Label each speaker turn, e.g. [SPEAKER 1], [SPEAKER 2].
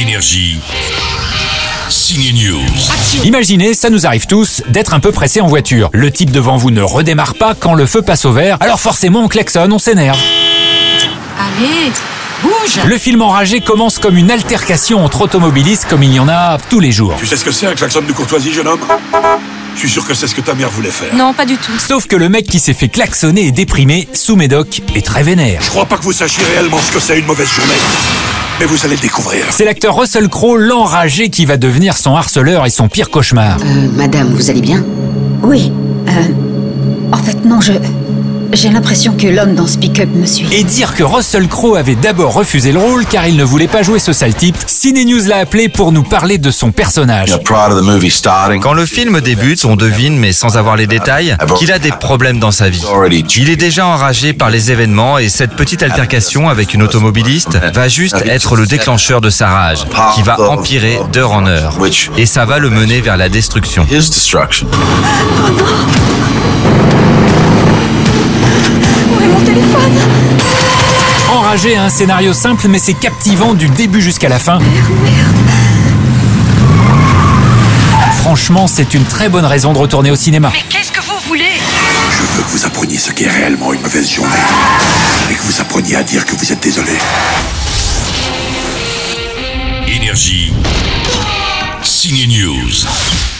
[SPEAKER 1] Énergie. Signe News.
[SPEAKER 2] Imaginez, ça nous arrive tous, d'être un peu pressé en voiture. Le type devant vous ne redémarre pas quand le feu passe au vert, alors forcément on klaxonne, on s'énerve.
[SPEAKER 3] Allez, bouge
[SPEAKER 2] Le film enragé commence comme une altercation entre automobilistes comme il y en a tous les jours.
[SPEAKER 4] Tu sais ce que c'est un klaxon de courtoisie, jeune homme? Je suis sûr que c'est ce que ta mère voulait faire.
[SPEAKER 3] Non, pas du tout.
[SPEAKER 2] Sauf que le mec qui s'est fait klaxonner et déprimé, sous médoc, est très vénère.
[SPEAKER 4] Je crois pas que vous sachiez réellement ce que c'est une mauvaise journée. Mais vous allez le découvrir.
[SPEAKER 2] C'est l'acteur Russell Crowe, l'enragé, qui va devenir son harceleur et son pire cauchemar.
[SPEAKER 5] Euh, madame, vous allez bien?
[SPEAKER 6] Oui. Euh, en fait, non, je. J'ai l'impression que l'homme dans ce pick-up me suit.
[SPEAKER 2] Et dire que Russell Crowe avait d'abord refusé le rôle car il ne voulait pas jouer ce sale type, Ciné News l'a appelé pour nous parler de son personnage.
[SPEAKER 7] Quand le film débute, on devine, mais sans avoir les détails, qu'il a des problèmes dans sa vie. Il est déjà enragé par les événements et cette petite altercation avec une automobiliste va juste être le déclencheur de sa rage, qui va empirer d'heure en heure. Et ça va le mener vers la destruction.
[SPEAKER 6] Téléphone
[SPEAKER 2] Enragé a un scénario simple mais c'est captivant du début jusqu'à la fin. Franchement, c'est une très bonne raison de retourner au cinéma.
[SPEAKER 3] Mais qu'est-ce que vous voulez?
[SPEAKER 4] Je veux que vous appreniez ce qu'est réellement une mauvaise journée. Et que vous appreniez à dire que vous êtes désolé.
[SPEAKER 1] Énergie. Signe News.